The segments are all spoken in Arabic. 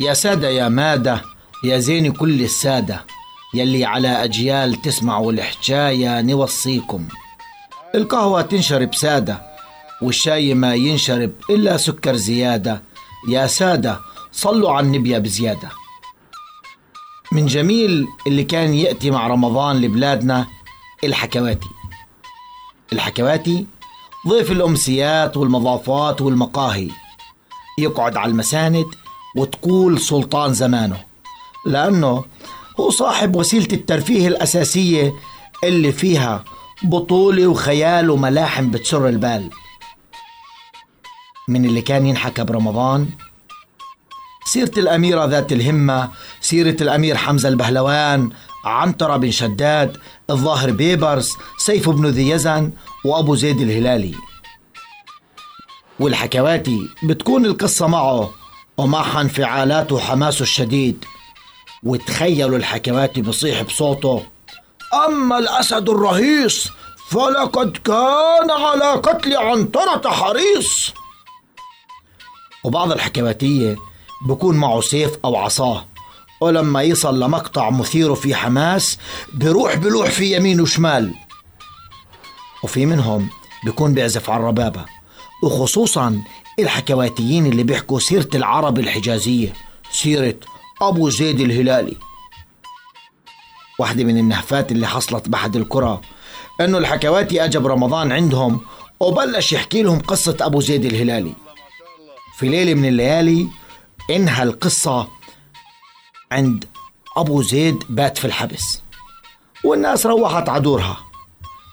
يا سادة يا مادة يا زين كل السادة يلي على أجيال تسمعوا الحكاية نوصيكم. القهوة تنشرب سادة والشاي ما ينشرب إلا سكر زيادة. يا سادة صلوا على النبي بزيادة. من جميل اللي كان يأتي مع رمضان لبلادنا الحكواتي. الحكواتي ضيف الأمسيات والمضافات والمقاهي. يقعد على المساند وتقول سلطان زمانه لأنه هو صاحب وسيلة الترفيه الأساسية اللي فيها بطولة وخيال وملاحم بتسر البال. من اللي كان ينحكى برمضان سيرة الأميرة ذات الهمة سيرة الأمير حمزة البهلوان عنترة بن شداد الظاهر بيبرس سيف بن ذي يزن وأبو زيد الهلالي. والحكواتي بتكون القصة معه ومعها انفعالاته وحماسه الشديد وتخيلوا الحكواتي بصيح بصوته. أما الأسد الرهيص فلقد كان على قتل عنترة حريص. وبعض الحكواتية بكون معه سيف أو عصاه ولما يصل لمقطع مثير في حماس بروح بلوح في يمين وشمال. وفي منهم بيكون بيعزف على الربابة. وخصوصا الحكواتيين اللي بيحكوا سيرة العرب الحجازية سيرة أبو زيد الهلالي. واحدة من النهفات اللي حصلت بحد الكرة إنه الحكواتي أجى برمضان عندهم وبلش يحكي لهم قصة أبو زيد الهلالي. في ليلة من الليالي انهى القصة عند أبو زيد بات في الحبس والناس روحت عدورها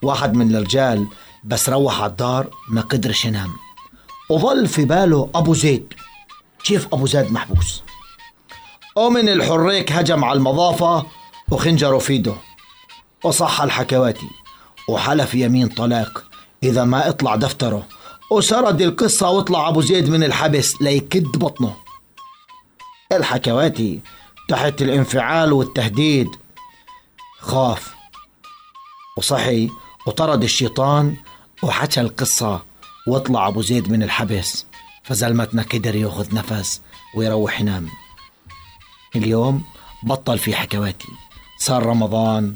واحد من الرجال بس روح على الدار ما قدرش ينام. وظل في باله أبو زيد. كيف أبو زيد محبوس؟ ومن الحريك هجم على المضافة وخنجره في ايده وصح الحكواتي. وحلف يمين طلاق. إذا ما اطلع دفتره. وسرد القصة واطلع أبو زيد من الحبس ليكد بطنه. الحكواتي تحت الانفعال والتهديد. خاف. وصحي وطرد الشيطان وحكى القصة واطلع أبو زيد من الحبس فزلمتنا قدر يأخذ نفس ويروح ينام. اليوم بطل في حكواتي صار رمضان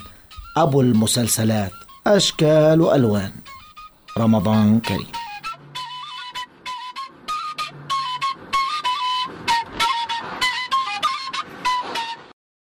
أبو المسلسلات أشكال وألوان. رمضان كريم.